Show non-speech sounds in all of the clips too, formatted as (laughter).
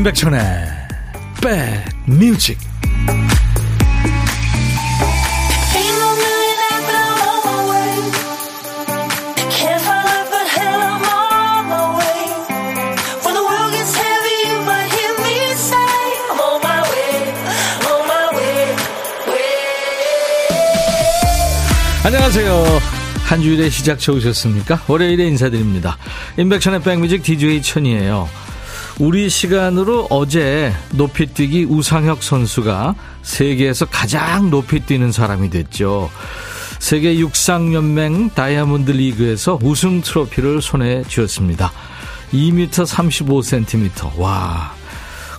임백천의 백뮤직 안녕하세요. 한 주일의 시작 좋으셨습니까? 월요일에 인사드립니다. 임백천의 백뮤직 DJ 천이에요. 우리 시간으로 어제 높이뛰기 우상혁 선수가 세계에서 가장 높이 뛰는 사람이 됐죠. 세계 육상연맹 다이아몬드 리그에서 우승 트로피를 손에 쥐었습니다. 2m 35cm. 와,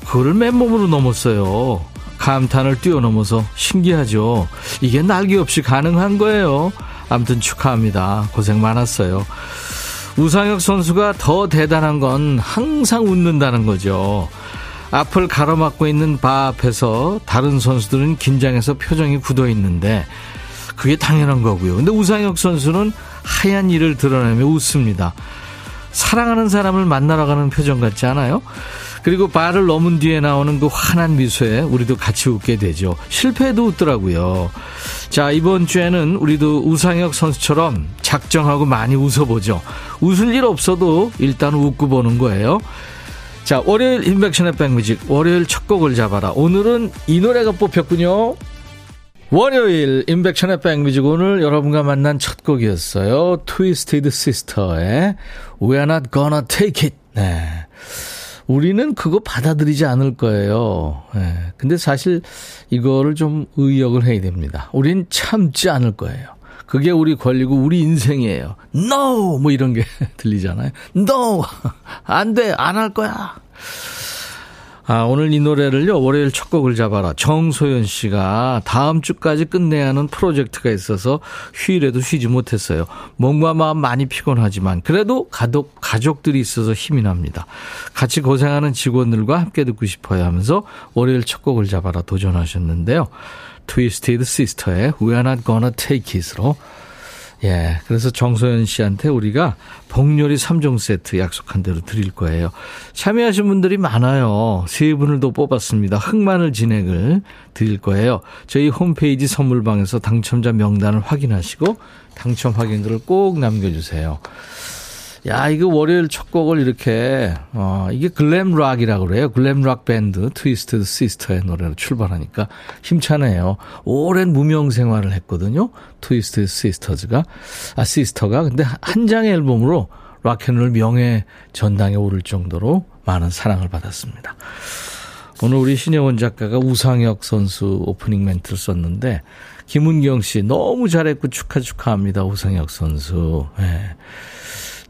그걸 맨몸으로 넘었어요. 감탄을 뛰어넘어서 신기하죠. 이게 날개 없이 가능한 거예요. 아무튼 축하합니다. 고생 많았어요. 우상혁 선수가 더 대단한 건 항상 웃는다는 거죠. 앞을 가로막고 있는 바 앞에서 다른 선수들은 긴장해서 표정이 굳어 있는데 그게 당연한 거고요. 근데 우상혁 선수는 하얀 이를 드러내며 웃습니다. 사랑하는 사람을 만나러 가는 표정 같지 않아요? 그리고 바를 넘은 뒤에 나오는 그 환한 미소에 우리도 같이 웃게 되죠. 실패해도 웃더라고요. 자, 이번 주에는 우리도 우상혁 선수처럼 작정하고 많이 웃어보죠. 웃을 일 없어도 일단 웃고 보는 거예요. 자, 월요일 임백천의 백뮤직, 월요일 첫 곡을 잡아라. 오늘은 이 노래가 뽑혔군요. 월요일 임백천의 백뮤직 오늘 여러분과 만난 첫 곡이었어요. Twisted Sister의 We're not gonna take it. 네. 우리는 그거 받아들이지 않을 거예요. 네. 근데 사실 이거를 좀 의역을 해야 됩니다. 우린 참지 않을 거예요. 그게 우리 권리고 우리 인생이에요. No! 뭐 이런 게 (laughs) 들리잖아요. No! 안 돼! 안 할 거야! 아, 오늘 이 노래를요, 월요일 첫 곡을 잡아라. 정소연 씨가 다음 주까지 끝내야 하는 프로젝트가 있어서 휴일에도 쉬지 못했어요. 몸과 마음 많이 피곤하지만 그래도 가족, 가족들이 있어서 힘이 납니다. 같이 고생하는 직원들과 함께 듣고 싶어요 하면서 월요일 첫 곡을 잡아라 도전하셨는데요. Twisted Sister의 We're Not Gonna Take It으로 예, 그래서 정소연 씨한테 우리가 복요리 3종 세트 약속한 대로 드릴 거예요. 참여하신 분들이 많아요. 세 분을 더 뽑았습니다. 흑마늘 진액을 드릴 거예요. 저희 홈페이지 선물방에서 당첨자 명단을 확인하시고 당첨 확인글을 꼭 남겨주세요. 야, 이거 월요일 첫 곡을 이렇게, 어, 이게 glam rock이라고 그래요. glam rock 밴드, Twisted Sister의 노래로 출발하니까 힘차네요. 오랜 무명 생활을 했거든요. Twisted Sisters가, 아, Sister가. 근데 한 장의 앨범으로 락앤롤 명예 전당에 오를 정도로 많은 사랑을 받았습니다. 오늘 우리 신혜원 작가가 우상혁 선수 오프닝 멘트를 썼는데, 김은경 씨, 너무 잘했고 축하 축하합니다. 우상혁 선수. 네.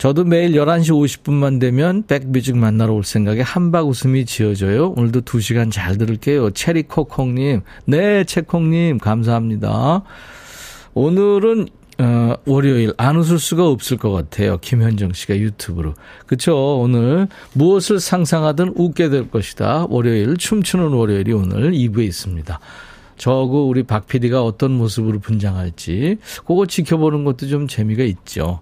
저도 매일 11시 50분만 되면 백뮤직 만나러 올 생각에 한박 웃음이 지어져요. 오늘도 2시간 잘 들을게요. 체리코콩님. 네, 채콩님. 감사합니다. 오늘은 어, 월요일 안 웃을 수가 없을 것 같아요. 김현정 씨가 유튜브로. 그쵸? 오늘 무엇을 상상하든 웃게 될 것이다. 월요일 춤추는 월요일이 오늘 2부에 있습니다. 저하고 우리 박 PD가 어떤 모습으로 분장할지 그거 지켜보는 것도 좀 재미가 있죠.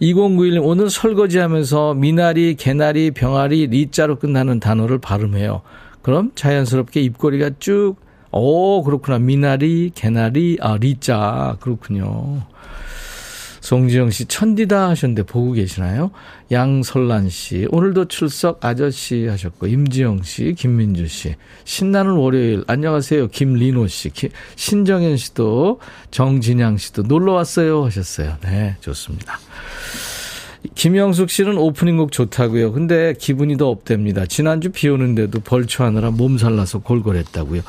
2091님, 오늘 설거지 하면서 미나리, 개나리, 병아리, 리자로 끝나는 단어를 발음해요. 그럼 자연스럽게 입꼬리가 쭉, 오, 그렇구나. 미나리, 개나리, 아, 리자. 그렇군요. 송지영 씨, 천디다 하셨는데 보고 계시나요? 양설란 씨, 오늘도 출석 아저씨 하셨고, 임지영 씨, 김민주 씨, 신나는 월요일, 안녕하세요. 김리노 씨, 기, 신정현 씨도, 정진양 씨도 놀러 왔어요 하셨어요. 네, 좋습니다. 김영숙 씨는 오프닝곡 좋다고요. 근데 기분이 더 업됩니다. 지난주 비 오는데도 벌초하느라 몸살 나서 골골했다고요.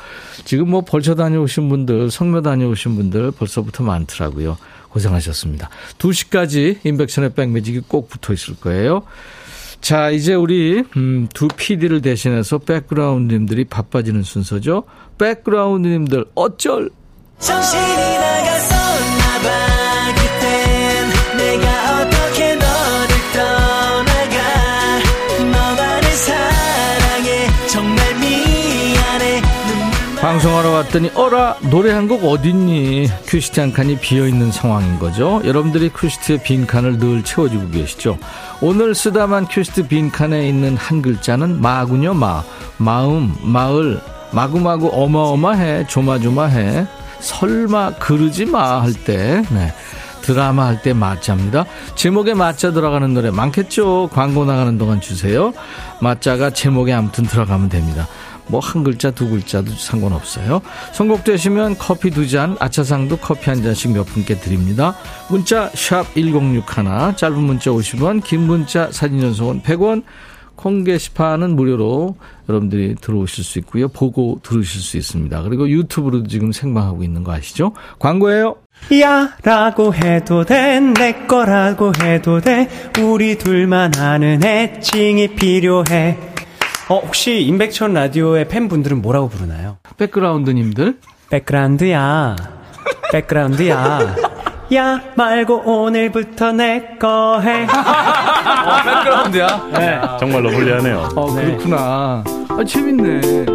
지금 뭐 벌초 다녀오신 분들, 성묘 다녀오신 분들 벌써부터 많더라고요. 고생하셨습니다. 2시까지 인백션의 백매직이 꼭 붙어 있을 거예요. 자, 이제 우리 음, 두 PD를 대신해서 백그라운드님들이 바빠지는 순서죠. 백그라운드님들 어쩔 정신이 나갔었나 방송하러 왔더니 어라 노래 한 곡 어딨니 큐시트 한 칸이 비어있는 상황인 거죠 여러분들이 큐시트의 빈칸을 늘 채워주고 계시죠 오늘 쓰다만 큐시트 빈칸에 있는 한 글자는 마군요 마 마음 마을 마구마구 어마어마해 조마조마해 설마 그러지 마 할 때 네. 드라마 할 때 맞자입니다. 제목에 맞자 들어가는 노래 많겠죠? 광고 나가는 동안 주세요. 맞자가 제목에 아무튼 들어가면 됩니다. 뭐 한 글자 두 글자도 상관없어요. 선곡되시면 커피 두 잔, 아차상도 커피 한 잔씩 몇 분께 드립니다. 문자 1061, 짧은 문자 50원, 긴 문자 사진 전송은 100원, 콩 게시판은 무료로 여러분들이 들어오실 수 있고요. 보고 들으실 수 있습니다. 그리고 유튜브로도 지금 생방하고 있는 거 아시죠? 광고예요. 야 라고 해도 돼 내 거라고 해도 돼 우리 둘만 아는 애칭이 필요해 어 혹시 임백천 라디오의 팬분들은 뭐라고 부르나요? 백그라운드님들 백그라운드야 백그라운드야 야 말고 오늘부터 내 거 해. 어, 백그라운드야. 네. 정말로 불리하네요. 어, 네. 그렇구나. 아, 재밌네.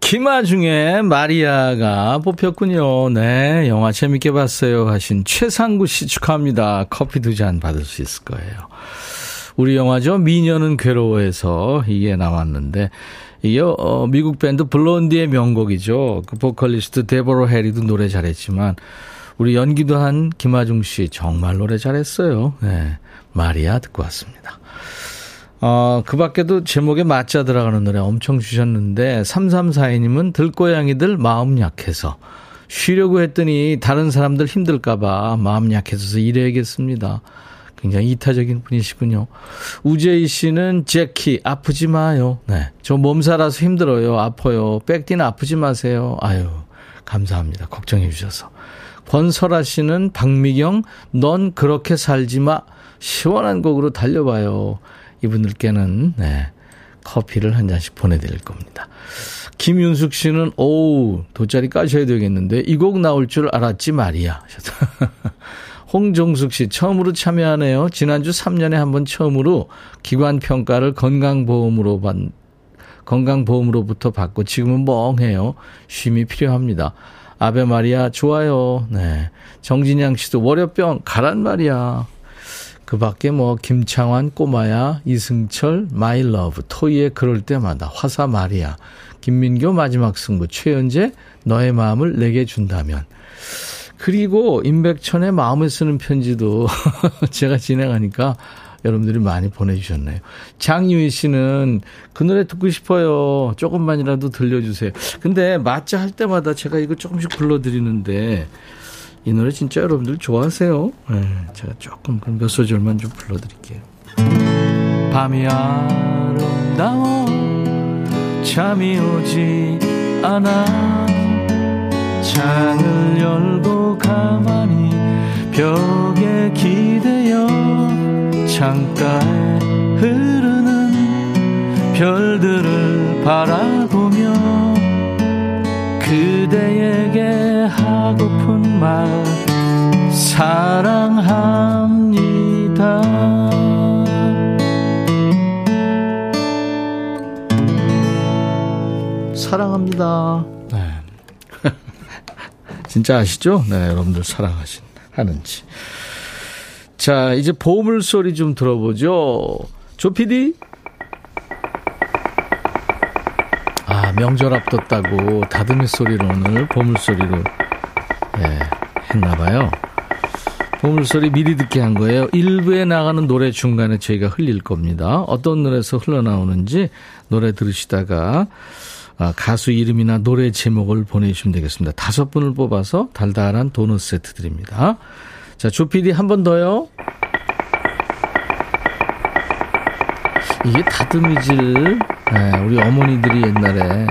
김아중의 마리아가 뽑혔군요. 네, 영화 재밌게 봤어요 하신 최상구 씨 축하합니다. 커피 두 잔 받을 수 있을 거예요. 우리 영화죠. 미녀는 괴로워해서 이게 나왔는데 이게 어, 미국 밴드 블론디의 명곡이죠. 그 보컬리스트 데보로 해리도 노래 잘했지만 우리 연기도 한 김아중 씨 정말 노래 잘했어요. 네. 마리아 듣고 왔습니다. 어, 그 밖에도 제목에 맞자 들어가는 노래 엄청 주셨는데 3342님은 들고양이들 마음 약해서 쉬려고 했더니 다른 사람들 힘들까봐 마음 약해져서 일해야겠습니다. 굉장히 이타적인 분이시군요. 우재희 씨는 제키 아프지 마요. 네. 저 몸살아서 힘들어요. 아파요. 백디는 아프지 마세요. 아유. 감사합니다. 걱정해 주셔서. 권설아 씨는 박미경 넌 그렇게 살지 마. 시원한 곡으로 달려봐요. 이분들께는 네. 커피를 한 잔씩 보내드릴 겁니다. 김윤숙 씨는 오우 돗자리 까셔야 되겠는데 이 곡 나올 줄 알았지 말이야. (laughs) 홍종숙 씨 처음으로 참여하네요. 지난주 3년에 한 번 처음으로 기관 평가를 건강보험으로 받 건강보험으로부터 받고 지금은 멍해요. 쉼이 필요합니다. 아베 마리아 좋아요. 네. 정진양 씨도 월요병 가란 말이야. 그 밖에 뭐 김창완 꼬마야 이승철 My Love 토이의 그럴 때마다 화사 마리아 김민교 마지막 승부 최연재 너의 마음을 내게 준다면 그리고 임백천의 마음에 쓰는 편지도 (laughs) 제가 진행하니까 여러분들이 많이 보내주셨네요. 장유희 씨는 그 노래 듣고 싶어요. 조금만이라도 들려주세요. 근데 맞자 할 때마다 제가 이거 조금씩 불러드리는데 이 노래 진짜 여러분들 좋아하세요. 네, 제가 조금 몇 소절만 좀 불러드릴게요. 밤이 아름다워 잠이 오지 않아 창을 열고 가만히 벽에 기대어 창가에 흐르는 별들을 바라보며 그대에게 하고픈 말 사랑합니다. 사랑합니다. 진짜 아시죠? 네, 여러분들 사랑하신, 하는지. 자, 이제 보물 소리 좀 들어보죠. 조피디? 아, 명절 앞뒀다고 다듬이 소리로 오늘 보물 소리로, 예, 했나 봐요. 보물 소리 미리 듣게 한 거예요. 일부에 나가는 노래 중간에 저희가 흘릴 겁니다. 어떤 노래에서 흘러나오는지 노래 들으시다가 아, 가수 이름이나 노래 제목을 보내주시면 되겠습니다. 다섯 분을 뽑아서 달달한 도넛 세트 드립니다. 자, 조피디 한번 더요. 이게 다듬이질, 네, 우리 어머니들이 옛날에,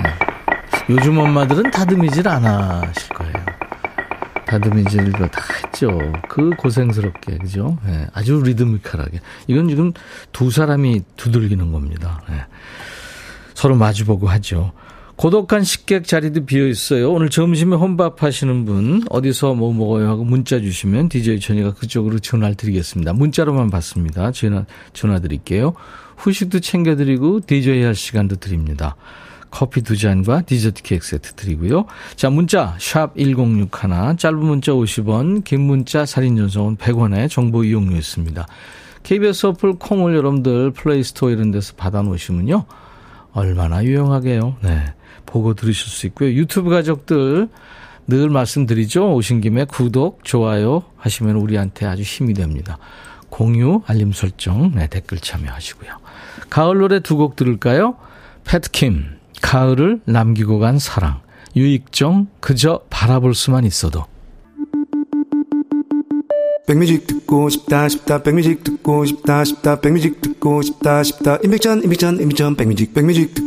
요즘 엄마들은 다듬이질 안 하실 거예요. 다듬이질도 다 했죠. 그 고생스럽게, 그죠? 네, 아주 리드미컬하게. 이건 지금 두 사람이 두들기는 겁니다. 네. 서로 마주보고 하죠. 고독한 식객 자리도 비어 있어요. 오늘 점심에 혼밥 하시는 분 어디서 뭐 먹어요 하고 문자 주시면 DJ 천이가 그쪽으로 전화를 드리겠습니다. 문자로만 받습니다. 전화 전화 드릴게요. 후식도 챙겨 드리고 DJ 할 시간도 드립니다. 커피 두 잔과 디저트 케이크 세트 드리고요. 자, 문자 샵 1061, 짧은 문자 50원, 긴 문자 살인 전송은 100원의 정보 이용료 있습니다. KBS 어플 콩을 여러분들 플레이스토어 이런 데서 받아 놓으시면요. 얼마나 유용하게요. 네. 보고 들으실 수 있고요. 유튜브 가족들 늘 말씀드리죠. 오신 김에 구독, 좋아요 하시면 우리한테 아주 힘이 됩니다. 공유, 알림 설정, 네, 댓글 참여하시고요. 가을 노래 두 곡 들을까요? 패트킴, 가을을 남기고 간 사랑. 유익정, 그저 바라볼 수만 있어도. 백뮤직 듣고 싶다 싶다 백뮤직 듣고 싶다 싶다 백뮤직 듣고 싶다 싶다 임백천 임백천 임백천 백뮤직 백뮤직 듣고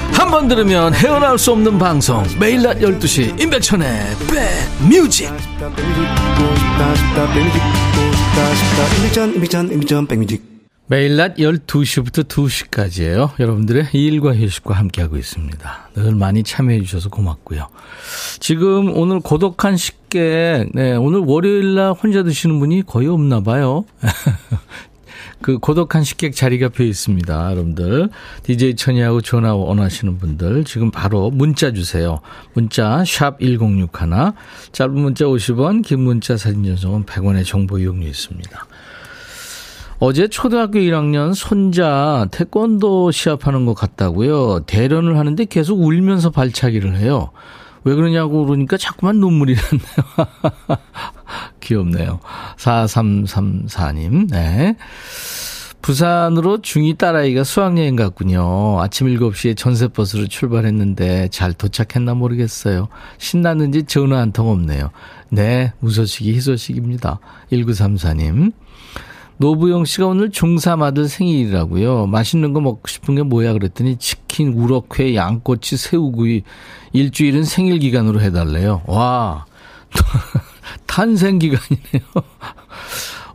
한 번 들으면 헤어나올 수 없는 방송 매일 낮 12시 임백천의 백뮤직 매일 낮 12시부터 2시까지예요. 여러분들의 일과 휴식과 함께하고 있습니다. 늘 많이 참여해 주셔서 고맙고요. 지금 오늘 고독한 식객, 네, 오늘 월요일 날 혼자 드시는 분이 거의 없나 봐요. (laughs) 그 고독한 식객 자리가 비어 있습니다. 여러분들. DJ 천이하고 전화 원하시는 분들 지금 바로 문자 주세요. 문자 샵 1061, 짧은 문자 50원, 긴 문자 사진 전송은 100원의 정보 이용료 있습니다. 어제 초등학교 1학년 손자 태권도 시합하는 것 같다고요. 대련을 하는데 계속 울면서 발차기를 해요. 왜 그러냐고 그러니까 자꾸만 눈물이 났네요. (laughs) 귀엽네요. 4334님, 네. 부산으로 중2 딸아이가 수학여행 갔군요. 아침 7시에 전세버스로 출발했는데 잘 도착했나 모르겠어요. 신났는지 전화 한 통 없네요. 네, 무소식이 희소식입니다. 1934님. 노부영 씨가 오늘 중3 아들 생일이라고요. 맛있는 거 먹고 싶은 게 뭐야 그랬더니 치킨, 우럭회, 양꼬치, 새우구이 일주일은 생일 기간으로 해달래요. 와. (laughs) 탄생 기간이네요.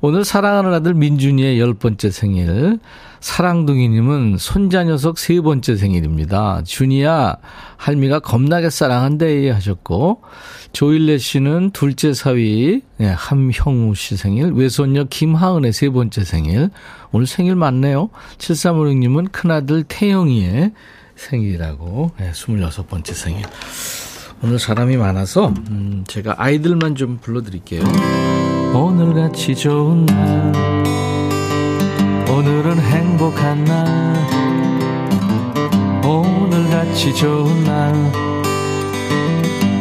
오늘 사랑하는 아들 민준이의 열 번째 생일. 사랑둥이님은 손자 녀석 세 번째 생일입니다. 준이야, 할미가 겁나게 사랑한대 하셨고, 조일레 씨는 둘째 사위, 네, 함형우 씨 생일, 외손녀 김하은의 세 번째 생일. 오늘 생일 많네요. 7356님은 큰아들 태영이의 생일이라고, 네, 26번째 생일. 오늘 사람이 많아서, 음, 제가 아이들만 좀 불러드릴게요. 오늘같이 좋은 날 행복한 날. 오늘같이 좋은 날.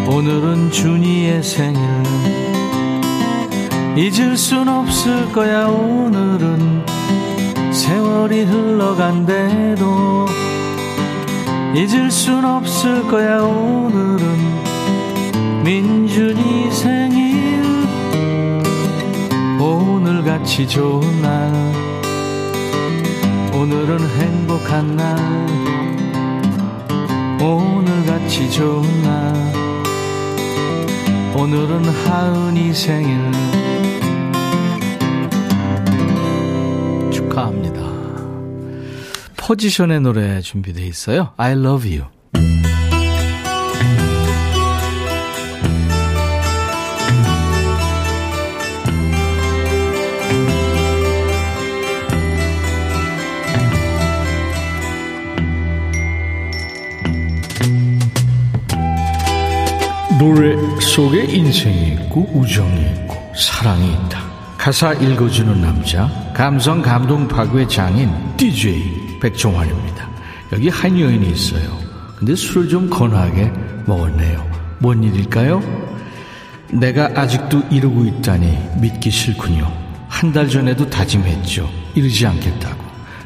오늘은 준이의 생일. 잊을 순 없을 거야 오늘은. 세월이 흘러간대도 잊을 순 없을 거야 오늘은. 민준이 생일. 오늘같이 좋은 날 오늘은 행복한 날. 오늘같이 좋은 날. 오늘은 하은이 생일. 축하합니다. 포지션의 노래 준비되어 있어요. I love you 노래 속에 인생이 있고 우정이 있고 사랑이 있다. 가사 읽어주는 남자 감성 감동 파괴 장인 DJ 백종환입니다. 여기 한 여인이 있어요. 근데 술을 좀 건하게 먹었네요. 뭔 일일까요? 내가 아직도 이러고 있다니 믿기 싫군요. 한 달 전에도 다짐했죠. 이러지 않겠다고.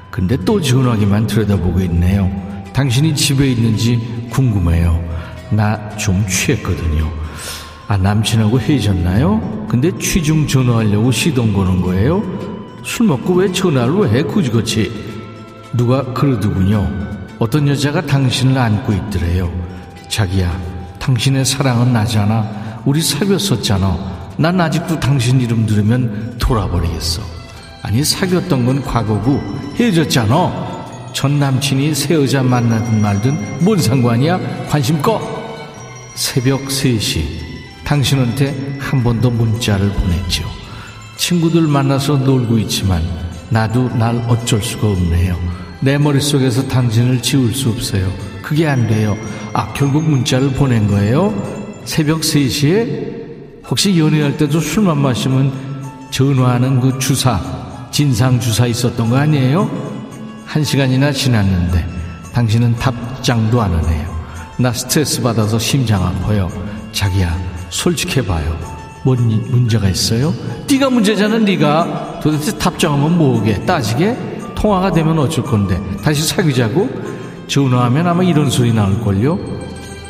근데 또 전화기만 들여다보고 있네요. 당신이 집에 있는지 궁금해요. 나 좀 취했거든요. 아, 남친하고 헤어졌나요? 근데 취중 전화하려고 시동 거는 거예요? 술 먹고 왜 전화를 왜 해, 그지그지? 누가 그러더군요. 어떤 여자가 당신을 안고 있더래요. 자기야, 당신의 사랑은 나잖아. 우리 사귀었었잖아. 난 아직도 당신 이름 들으면 돌아버리겠어. 아니, 사귀었던 건 과거고 헤어졌잖아. 전 남친이 새 여자 만나든 말든 뭔 상관이야? 관심 꺼! 새벽 3시, 당신한테 한 번 더 문자를 보냈죠. 친구들 만나서 놀고 있지만 나도 날 어쩔 수가 없네요. 내 머릿속에서 당신을 지울 수 없어요. 그게 안 돼요. 아, 결국 문자를 보낸 거예요? 새벽 3시에? 혹시 연애할 때도 술만 마시면 전화하는 그 주사, 진상 주사 있었던 거 아니에요? 한 시간이나 지났는데 당신은 답장도 안 하네요. 나 스트레스 받아서 심장 아파요. 자기야, 솔직해봐요. 뭔 문제가 있어요? 네가 문제잖아 네가. 도대체 답장하면 뭐게? 따지게? 통화가 되면 어쩔 건데? 다시 사귀자고? 전화하면 아마 이런 소리 나올걸요?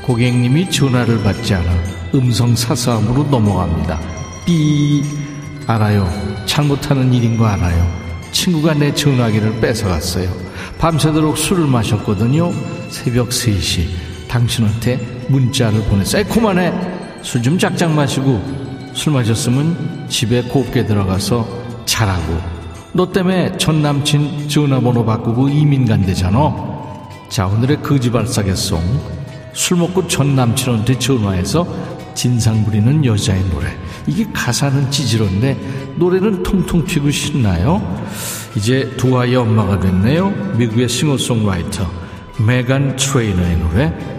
고객님이 전화를 받지 않아 음성 사서함으로 넘어갑니다. 삐. 알아요. 잘못하는 일인 거 알아요. 친구가 내 전화기를 뺏어갔어요. 밤새도록 술을 마셨거든요. 새벽 3시 당신한테 문자를 보냈어요 그만해 술좀 짝짝 마시고 술 마셨으면 집에 곱게 들어가서 자라고. 너 때문에 전 남친 전화번호 바꾸고 이민 간대잖아. 자 오늘의 거지발사계송. 술 먹고 전 남친한테 전화해서 진상 부리는 여자의 노래. 이게 가사는 찌질한데 노래는 통통 튀고 신나요? 이제 두 아이의 엄마가 됐네요. 미국의 싱어송라이터 메간 트레이너의 노래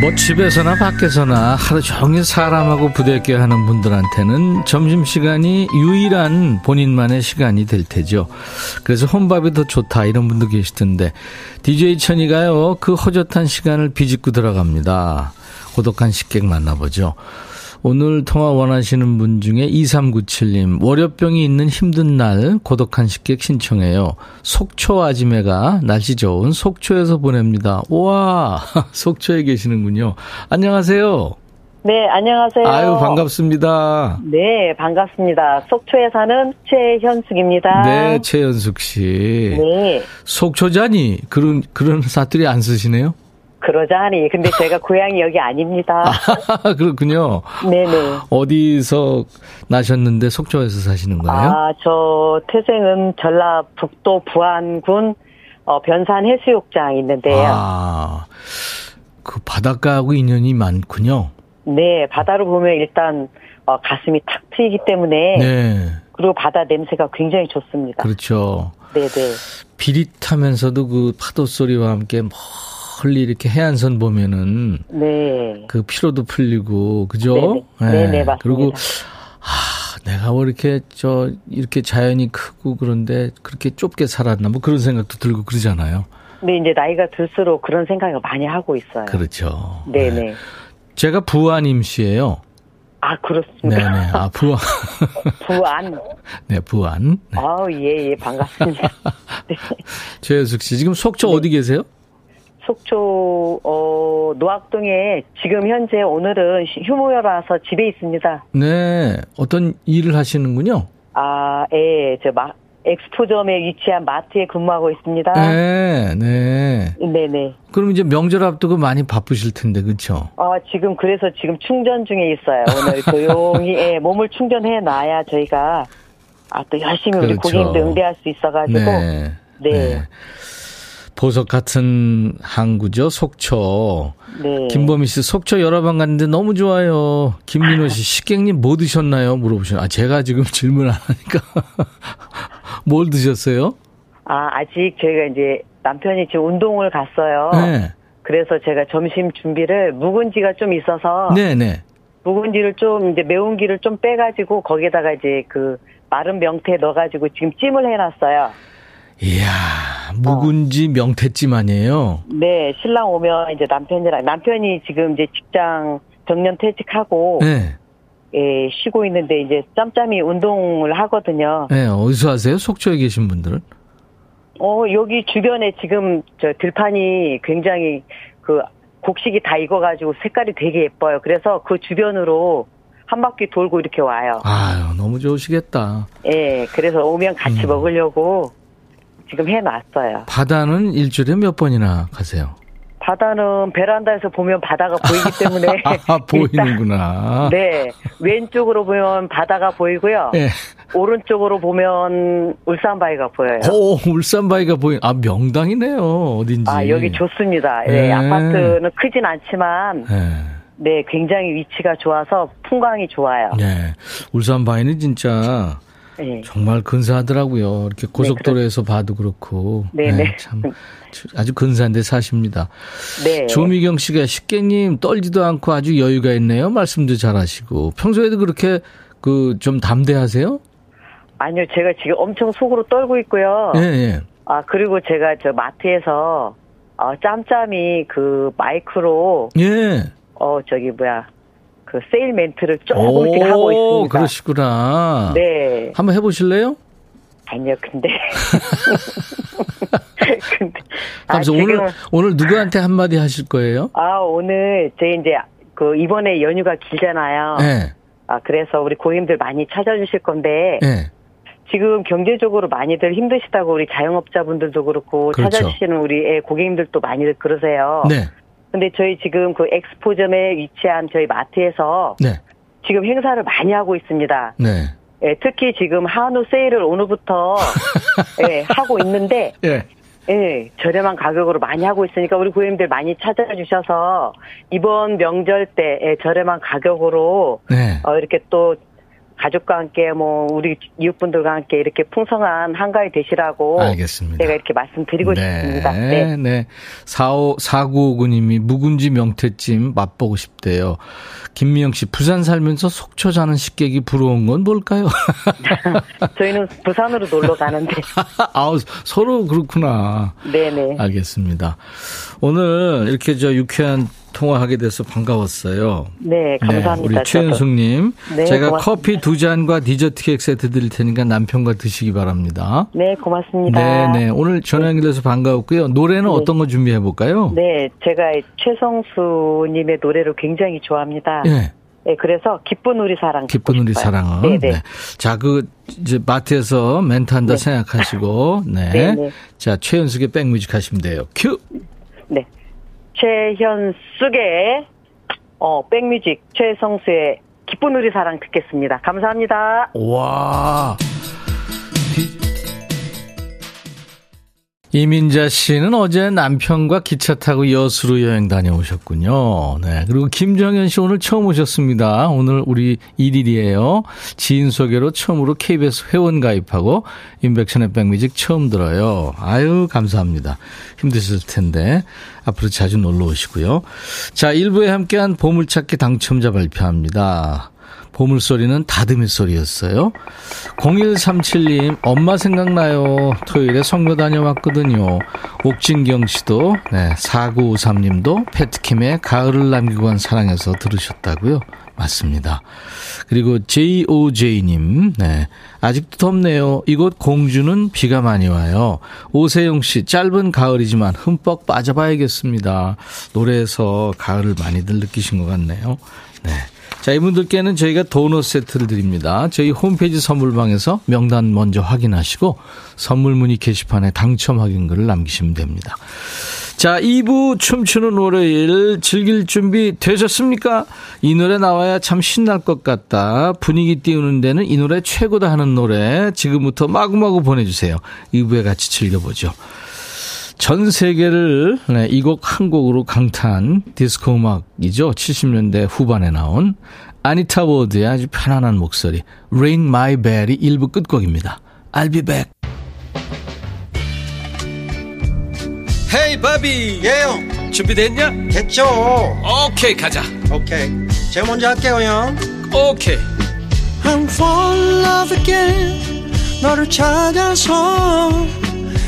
뭐 집에서나 밖에서나 하루 종일 사람하고 부대껴 하는 분들한테는 점심시간이 유일한 본인만의 시간이 될 테죠. 그래서 혼밥이 더 좋다 이런 분도 계시던데 DJ 천이가요 그 허젓한 시간을 비집고 들어갑니다. 고독한 식객 만나보죠. 오늘 통화 원하시는 분 중에 2397님, 월요병이 있는 힘든 날 고독한 식객 신청해요. 속초 아지매가 날씨 좋은 속초에서 보냅니다. 우와, (laughs) 속초에 계시는군요. 안녕하세요. 네, 안녕하세요. 아유, 반갑습니다. 네, 반갑습니다. 속초에 사는 최현숙입니다. 네, 최현숙 씨. 네. 속초자니 그런 그런 사투리 안 쓰시네요? 그러자니. 근데 제가 (laughs) 고향이 여기 아닙니다. 아, (laughs) 그렇군요. 네네. 어디서 나셨는데 속초에서 사시는 거예요? 아, 저 태생은 전라북도 부안군 어, 변산 해수욕장 있는데요. 아, 그 바닷가하고 인연이 많군요. 네, 바다로 보면 일단 어, 가슴이 탁 트이기 때문에 네. 그리고 바다 냄새가 굉장히 좋습니다. 그렇죠. 네네. 비릿하면서도 그 파도 소리와 함께 멀리 이렇게 해안선 보면은 네. 그 피로도 풀리고 그죠? 네네, 네네, 맞습니다. 그리고 아, 내가 왜 이렇게 저 이렇게 자연이 크고 그런데 그렇게 좁게 살았나 뭐 그런 생각도 들고 그러잖아요. 근데 이제 나이가 들수록 그런 생각을 많이 하고 있어요. 그렇죠. 네네. 네. 제가 부안임 씨예요. 아, 그렇습니다. 네네. 아, 부안. (laughs) 부안. 네, 부안. 네. 아우, 예, 예, 반갑습니다. (laughs) 네. 최혜숙 씨, 지금 속초 어디 계세요? 속초, 어, 노학동에 지금 현재 오늘은 휴무여라서 집에 있습니다. 네. 어떤 일을 하시는군요. 아, 예, 저 마, 엑스포점에 위치한 마트에 근무하고 있습니다. 네, 네. 네네. 그럼 이제 명절 앞두고 많이 바쁘실 텐데, 그렇죠? 어, 지금 그래서 지금 충전 중에 있어요. 오늘 (laughs) 조용히 예, 몸을 충전해 놔야 저희가 아, 또 열심히 우리 그렇죠. 고객님들 응대할 수 있어가지고. 네. 네. 보석 같은 항구죠, 속초. 네. 김범희 씨, 속초 여러 번 갔는데 너무 좋아요. 김민호 씨, 식객님 뭐 드셨나요? 물어보셔. 아, 제가 지금 (laughs) 질문 안 하니까. (laughs) 뭘 드셨어요? 아, 아직 저희가 이제 남편이 지금 운동을 갔어요. 네. 그래서 제가 점심 준비를 묵은지가 좀 있어서 네네. 묵은지를 좀 이제 매운기를 좀 빼가지고 거기에다가 이제 그 마른 명태 넣어가지고 지금 찜을 해놨어요. 이야, 묵은지 명태찜 아니에요? 네, 신랑 오면 이제 남편이랑, 남편이 지금 이제 직장 정년 퇴직하고, 네. 예, 쉬고 있는데 이제 짬짬이 운동을 하거든요. 네, 어디서 하세요? 속초에 계신 분들은? 어, 여기 주변에 지금 저 들판이 굉장히 그 곡식이 다 익어가지고 색깔이 되게 예뻐요. 그래서 그 주변으로 한 바퀴 돌고 이렇게 와요. 아유, 너무 좋으시겠다. 예, 그래서 오면 같이 음. 먹으려고 지금 해놨어요. 바다는 일주일에 몇 번이나 가세요? 바다는 베란다에서 보면 바다가 보이기 때문에 (laughs) 아, 보이는구나. 일단, 네, 왼쪽으로 보면 바다가 보이고요. 예. 오른쪽으로 보면 울산바위가 보여요. 오, 울산바위가 보인, 아, 명당이네요. 어딘지. 아, 여기 좋습니다. 예, 네. 아파트는 크진 않지만, 네. 네, 굉장히 위치가 좋아서 풍광이 좋아요. 네. 울산 바위는 진짜 네. 정말 근사하더라고요. 이렇게 고속도로에서 봐도 그렇고. 네, 네. 참 아주 근사한데 사십니다. 네. 조미경 씨가 식객님 떨지도 않고 아주 여유가 있네요. 말씀도 잘하시고 평소에도 그렇게 그 좀 담대하세요? 아니요, 제가 지금 엄청 속으로 떨고 있고요. 예, 예. 아, 그리고 제가 저 마트에서, 어, 짬짬이 그 마이크로, 예. 어, 저기 뭐야, 그 세일 멘트를 조금씩 하고 있습니다. 그러시구나. 네. 한번 해보실래요? 아니요, 근데. (laughs) 근데. 아, 지금, 오늘 오늘 누구한테 한마디 하실 거예요? 아, 오늘 제 이제 그 이번에 연휴가 길잖아요. 예. 아, 그래서 우리 고객님들 많이 찾아주실 건데. 예. 지금 경제적으로 많이들 힘드시다고 우리 자영업자분들도 그렇고 그렇죠. 찾아주시는 우리 애 고객님들도 많이들 그러세요. 네. 근데 저희 지금 그 엑스포점에 위치한 저희 마트에서 네. 지금 행사를 많이 하고 있습니다. 네. 예, 특히 지금 한우 세일을 오늘부터 (laughs) 예, 하고 있는데 예. 예, 저렴한 가격으로 많이 하고 있으니까 우리 고객님들 많이 찾아주셔서 이번 명절 때 예, 저렴한 가격으로 네. 어, 이렇게 또 가족과 함께 뭐 우리 이웃분들과 함께 이렇게 풍성한 한가위 되시라고 알겠습니다. 제가 이렇게 말씀드리고 싶습니다. 네, 네. 네. 45, 4959님이 묵은지 명태찜 맛보고 싶대요. 김미영 씨, 부산 살면서 속초 사는 식객이 부러운 건 뭘까요? (laughs) 저희는 부산으로 놀러 가는데. (laughs) 아우, 서로 그렇구나. 네 네. 알겠습니다. 오늘 이렇게 저 유쾌한 통화하게 돼서 반가웠어요. 네, 감사합니다. 네, 우리 저도. 최은숙님. 네, 제가 고맙습니다. 커피 두 잔과 디저트 케이크 세트 드릴 테니까 남편과 드시기 바랍니다. 네, 고맙습니다. 네, 네. 오늘 전화 연결돼서 반가웠고요. 노래는 어떤 거 준비해 볼까요? 네, 제가 최성수님의 노래를 굉장히 좋아합니다. 예. 네, 그래서 기쁜 우리 사랑. 기쁜 우리 싶어요. 사랑은. 네네. 네. 자, 그, 이제 마트에서 멘트 한다 네. 생각하시고, 네. 네네. (laughs) 자, 최연숙의 백뮤직 하시면 돼요. 큐! 네. 최현숙의 어, 백뮤직 최성수의 기쁜 우리 사랑 듣겠습니다. 감사합니다. 와. 이민자 씨는 어제 남편과 기차 타고 여수로 여행 다녀오셨군요. 네. 그리고 김정현 씨 오늘 처음 오셨습니다. 오늘 우리 1일이에요. 지인 소개로 처음으로 KBS 회원 가입하고 인백션의 백뮤직 처음 들어요. 아유, 감사합니다. 힘드실 텐데 앞으로 자주 놀러 오시고요. 자, 1부에 함께한 보물찾기 당첨자 발표합니다. 보물소리는 다듬이 소리였어요. 0137님, 엄마 생각나요. 토요일에 성묘 다녀왔거든요. 옥진경 씨도, 네, 4953님도 페트킴의 가을을 남기고 간 사랑에서 들으셨다고요. 맞습니다. 그리고 JOJ님, 네. 아직도 덥네요. 이곳 공주는 비가 많이 와요. 오세영 씨, 짧은 가을이지만 흠뻑 빠져봐야겠습니다. 노래에서 가을을 많이들 느끼신 것 같네요. 네. 자, 이분들께는 저희가 도넛 세트를 드립니다. 저희 홈페이지 선물방에서 명단 먼저 확인하시고 선물 문의 게시판에 당첨 확인글을 남기시면 됩니다. 자, 2부 춤추는 월요일 즐길 준비 되셨습니까? 이 노래 나와야 참 신날 것 같다. 분위기 띄우는 데는 이 노래 최고다 하는 노래 지금부터 마구마구 보내주세요. 2부에 같이 즐겨보죠. 전 세계를 네, 이곡 한 곡으로 강타한 디스코 음악이죠. 70년대 후반에 나온 아니타 워드의 아주 편안한 목소리 Ring My Bell이 일부 끝곡입니다. I'll be back. 헤이 바비 예영 준비됐냐? 됐죠 오케이 가자 오케이 제가 먼저 할게요 형 오케이 I'm fall in love again 너를 찾아서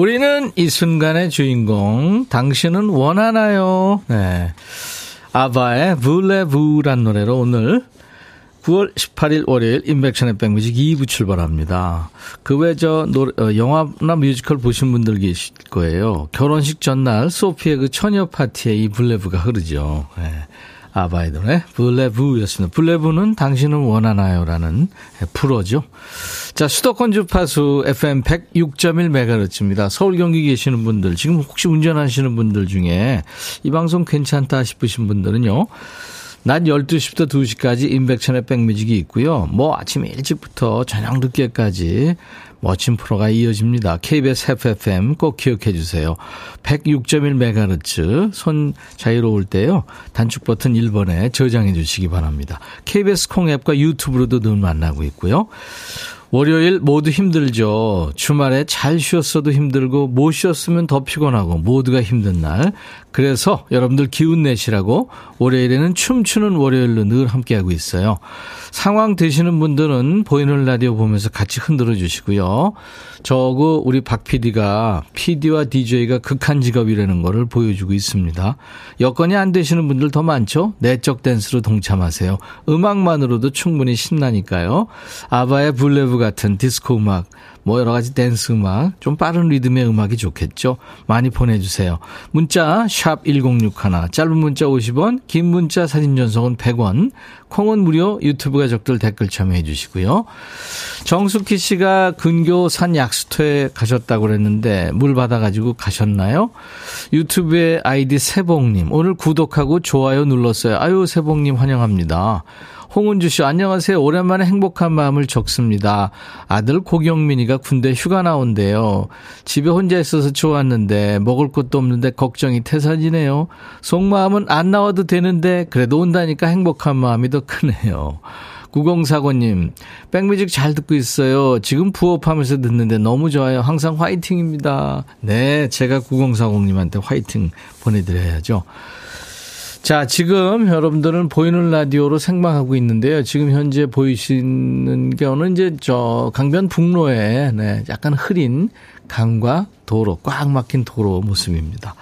우리는 이 순간의 주인공 당신은 원하나요 네. 아바의 Voulez-Vous란 노래로 오늘 9월 18일 월요일 임백천의 백뮤직 2부 출발합니다. 그 왜 저 어, 영화나 뮤지컬 보신 분들 계실 거예요. 결혼식 전날 소피의 그 처녀 파티에 이 Voulez-Vous가 흐르죠. 네. 아바의 노래 Voulez-Vous였습니다. Voulez-Vous는 당신은 원하나요라는 불어죠. 자 수도권 주파수 FM 106.1MHz입니다. 서울 경기 계시는 분들 지금 혹시 운전하시는 분들 중에 이 방송 괜찮다 싶으신 분들은요. 낮 12시부터 2시까지 인백천의 백뮤직이 있고요. 뭐 아침 일찍부터 저녁 늦게까지 멋진 프로가 이어집니다. KBS FFM 꼭 기억해 주세요. 106.1MHz 손 자유로울 때요. 단축 버튼 1번에 저장해 주시기 바랍니다. KBS 콩 앱과 유튜브로도 늘 만나고 있고요. 월요일 모두 힘들죠. 주말에 잘 쉬었어도 힘들고 못 쉬었으면 더 피곤하고 모두가 힘든 날. 그래서 여러분들 기운 내시라고 월요일에는 춤추는 월요일로 늘 함께하고 있어요. 상황 되시는 분들은 보이는 라디오 보면서 같이 흔들어 주시고요. 저거 우리 박 PD가 PD와 DJ가 극한 직업이라는 거를 보여주고 있습니다. 여건이 안 되시는 분들 더 많죠? 내적 댄스로 동참하세요. 음악만으로도 충분히 신나니까요. 아바의 Voulez-Vous 같은 디스코 음악 뭐 여러 가지 댄스 음악, 좀 빠른 리듬의 음악이 좋겠죠. 많이 보내주세요. 문자 샵 1061, 짧은 문자 50원, 긴 문자 사진 전송은 100원, 콩은 무료, 유튜브 가족들 댓글 참여해 주시고요. 정숙희 씨가 근교 산 약수터에 가셨다고 그랬는데 물 받아가지고 가셨나요? 유튜브에 아이디 세봉님, 오늘 구독하고 좋아요 눌렀어요. 아유, 세봉님 환영합니다. 홍은주 씨, 안녕하세요. 오랜만에 행복한 마음을 적습니다. 아들 고경민이가 군대 휴가 나온대요. 집에 혼자 있어서 좋았는데, 먹을 것도 없는데 걱정이 태산이네요. 속마음은 안 나와도 되는데, 그래도 온다니까 행복한 마음이 더 크네요. 9049님, 백뮤직 잘 듣고 있어요. 지금 부업하면서 듣는데 너무 좋아요. 항상 화이팅입니다. 네, 제가 9040님한테 화이팅 보내드려야죠. 자, 지금 여러분들은 보이는 라디오로 생방하고 있는데요. 지금 현재 보이시는 경우는 이제 저 강변 북로에 네, 약간 흐린 강과 도로, 꽉 막힌 도로 모습입니다.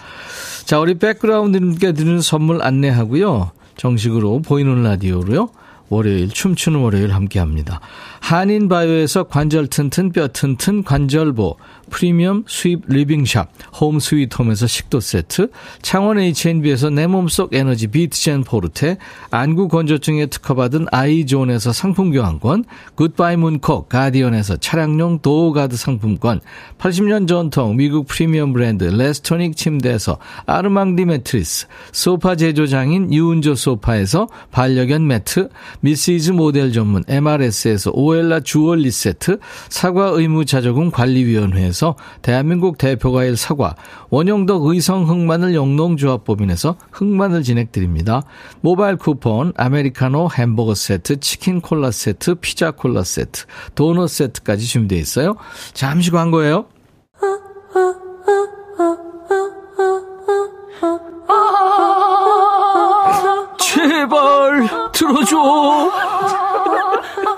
자, 우리 백그라운드님께 드리는 선물 안내하고요. 정식으로 보이는 라디오로요. 월요일 춤추는 월요일 함께 합니다. 한인바이오에서 관절 튼튼 뼈 튼튼 관절보 프리미엄 수입 리빙샵 홈 스위트홈에서 식도 세트 창원 H&B에서 내 몸속 에너지 비트젠 포르테 안구 건조증에 특허받은 아이존에서 상품 교환권 굿바이 문콕 가디언에서 차량용 도어가드 상품권 80년 전통 미국 프리미엄 브랜드 레스토닉 침대에서 아르망디 매트리스 소파 제조장인 유운조 소파에서 반려견 매트 미시즈 모델 전문 MRS에서 오엘라 주얼리 세트 사과 의무 자조금 관리위원회에서 대한민국 대표과일 사과, 원형덕 의성 흑마늘 영농조합법인에서 흑마늘 진액 드립니다. 모바일 쿠폰, 아메리카노 햄버거 세트, 치킨 콜라 세트, 피자 콜라 세트, 도넛 세트까지 준비되어 있어요. 잠시 광고예요. 제발 들어줘. (laughs)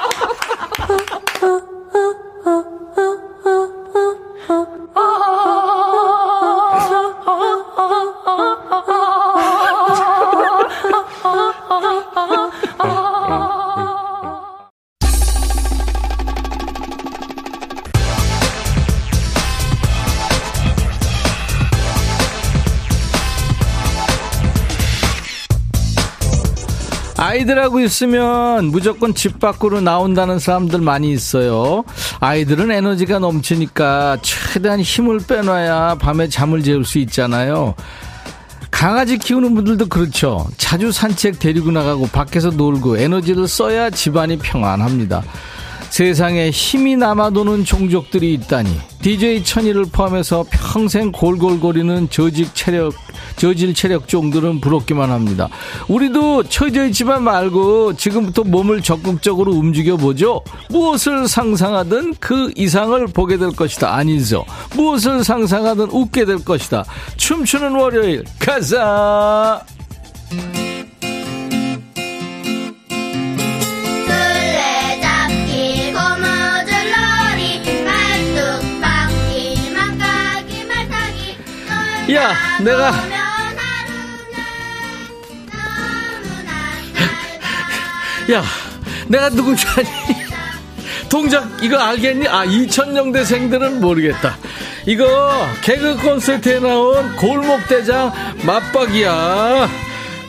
아이들하고 있으면 무조건 집 밖으로 나온다는 사람들 많이 있어요. 아이들은 에너지가 넘치니까 최대한 힘을 빼놔야 밤에 잠을 재울 수 있잖아요. 강아지 키우는 분들도 그렇죠. 자주 산책 데리고 나가고 밖에서 놀고 에너지를 써야 집안이 평안합니다. 세상에 힘이 남아도는 종족들이 있다니 DJ 천이를 포함해서 평생 골골거리는 저직 체력 저질 체력종들은 부럽기만 합니다. 우리도 처져 있지만 말고 지금부터 몸을 적극적으로 움직여 보죠. 무엇을 상상하든 그 이상을 보게 될 것이다. 아니죠. 무엇을 상상하든 웃게 될 것이다. 춤추는 월요일 가자. 야, 내가 야, 내가 누군지 아니? 동작 이거 알겠니? 아, 2000년대생들은 모르겠다. 이거 개그 콘서트에 나온 골목대장 맞박이야.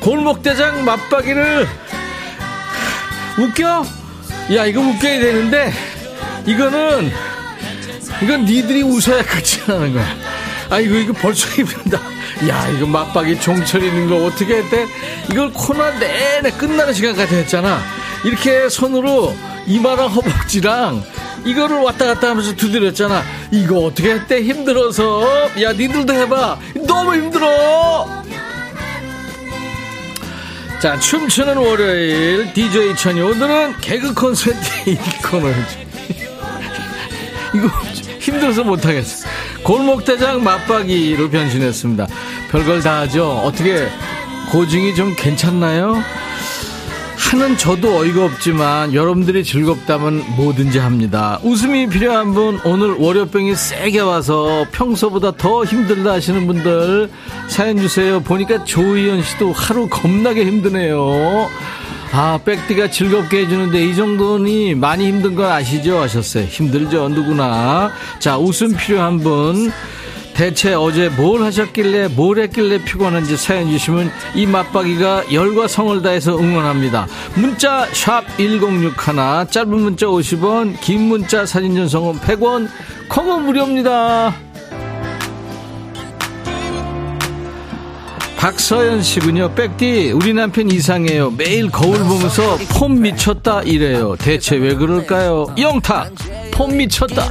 골목대장 맞박이를 웃겨? 야, 이거 웃겨야 되는데 이거는 이건 니들이 웃어야 끝이 나는 거야. 아, 이거, 이거 벌써 힘든다. 야, 이거 맞박이 종철 있는 거 어떻게 했대? 이걸 코너 내내 끝나는 시간까지 했잖아. 이렇게 손으로 이마랑 허벅지랑 이거를 왔다 갔다 하면서 두드렸잖아. 이거 어떻게 했대? 힘들어서. 야, 니들도 해봐. 너무 힘들어! 자, 춤추는 월요일 DJ 천이 오늘은 개그 콘서트 이 코너죠. (laughs) 이거 힘들어서 못하겠어. 골목대장 맞박이로 변신했습니다. 별걸 다 하죠. 어떻게 고증이 좀 괜찮나요? 하는 저도 어이가 없지만 여러분들이 즐겁다면 뭐든지 합니다. 웃음이 필요한 분 오늘 월요병이 세게 와서 평소보다 더 힘들다 하시는 분들 사연 주세요. 보니까 조희연 씨도 하루 겁나게 힘드네요. 아, 백디가 즐겁게 해주는데 이 정도니 많이 힘든 건 아시죠? 하셨어요. 힘들죠, 누구나. 자, 웃음 필요한 분. 대체 어제 뭘 하셨길래 뭘 했길래 피곤한지 사연 주시면 이 맞박이가 열과 성을 다해서 응원합니다. 문자 샵 1061, 짧은 문자 50원, 긴 문자 사진 전송은 100원, 콩은 무료입니다. 박서연 씨군요. 백디, 우리 남편 이상해요. 매일 거울 보면서 폼 미쳤다 이래요. 대체 왜 그럴까요? 영탁, 폼 미쳤다.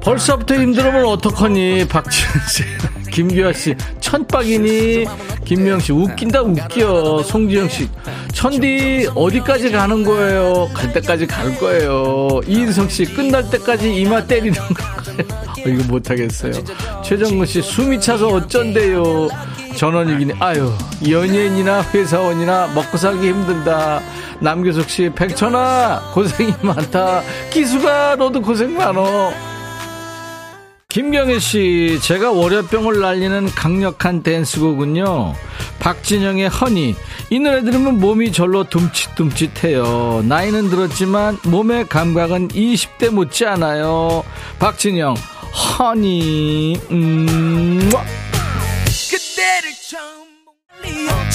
벌써부터 힘들으면 어떡하니 박지현 씨. (laughs) 김규아 씨. 천박이니? 김명 씨. 웃긴다 웃겨. 송지영 씨. 천디 어디까지 가는 거예요? 갈 때까지 갈 거예요. 이인성 씨 끝날 때까지 이마 때리는 건가요. (laughs) 어, 이거 못하겠어요. 최정근 씨 숨이 차서 어쩐대요 전원일기니 아유 연예인이나 회사원이나 먹고 살기 힘들다 남규석 씨 백천아 고생이 많다 기수가 너도 고생 많어 김경혜 씨, 제가 월요병을 날리는 강력한 댄스곡은요. 박진영의 허니. 이 노래 들으면 몸이 절로 둠칫둠칫해요. 나이는 들었지만 몸의 감각은 20대 못지 않아요. 박진영, 허니. 음.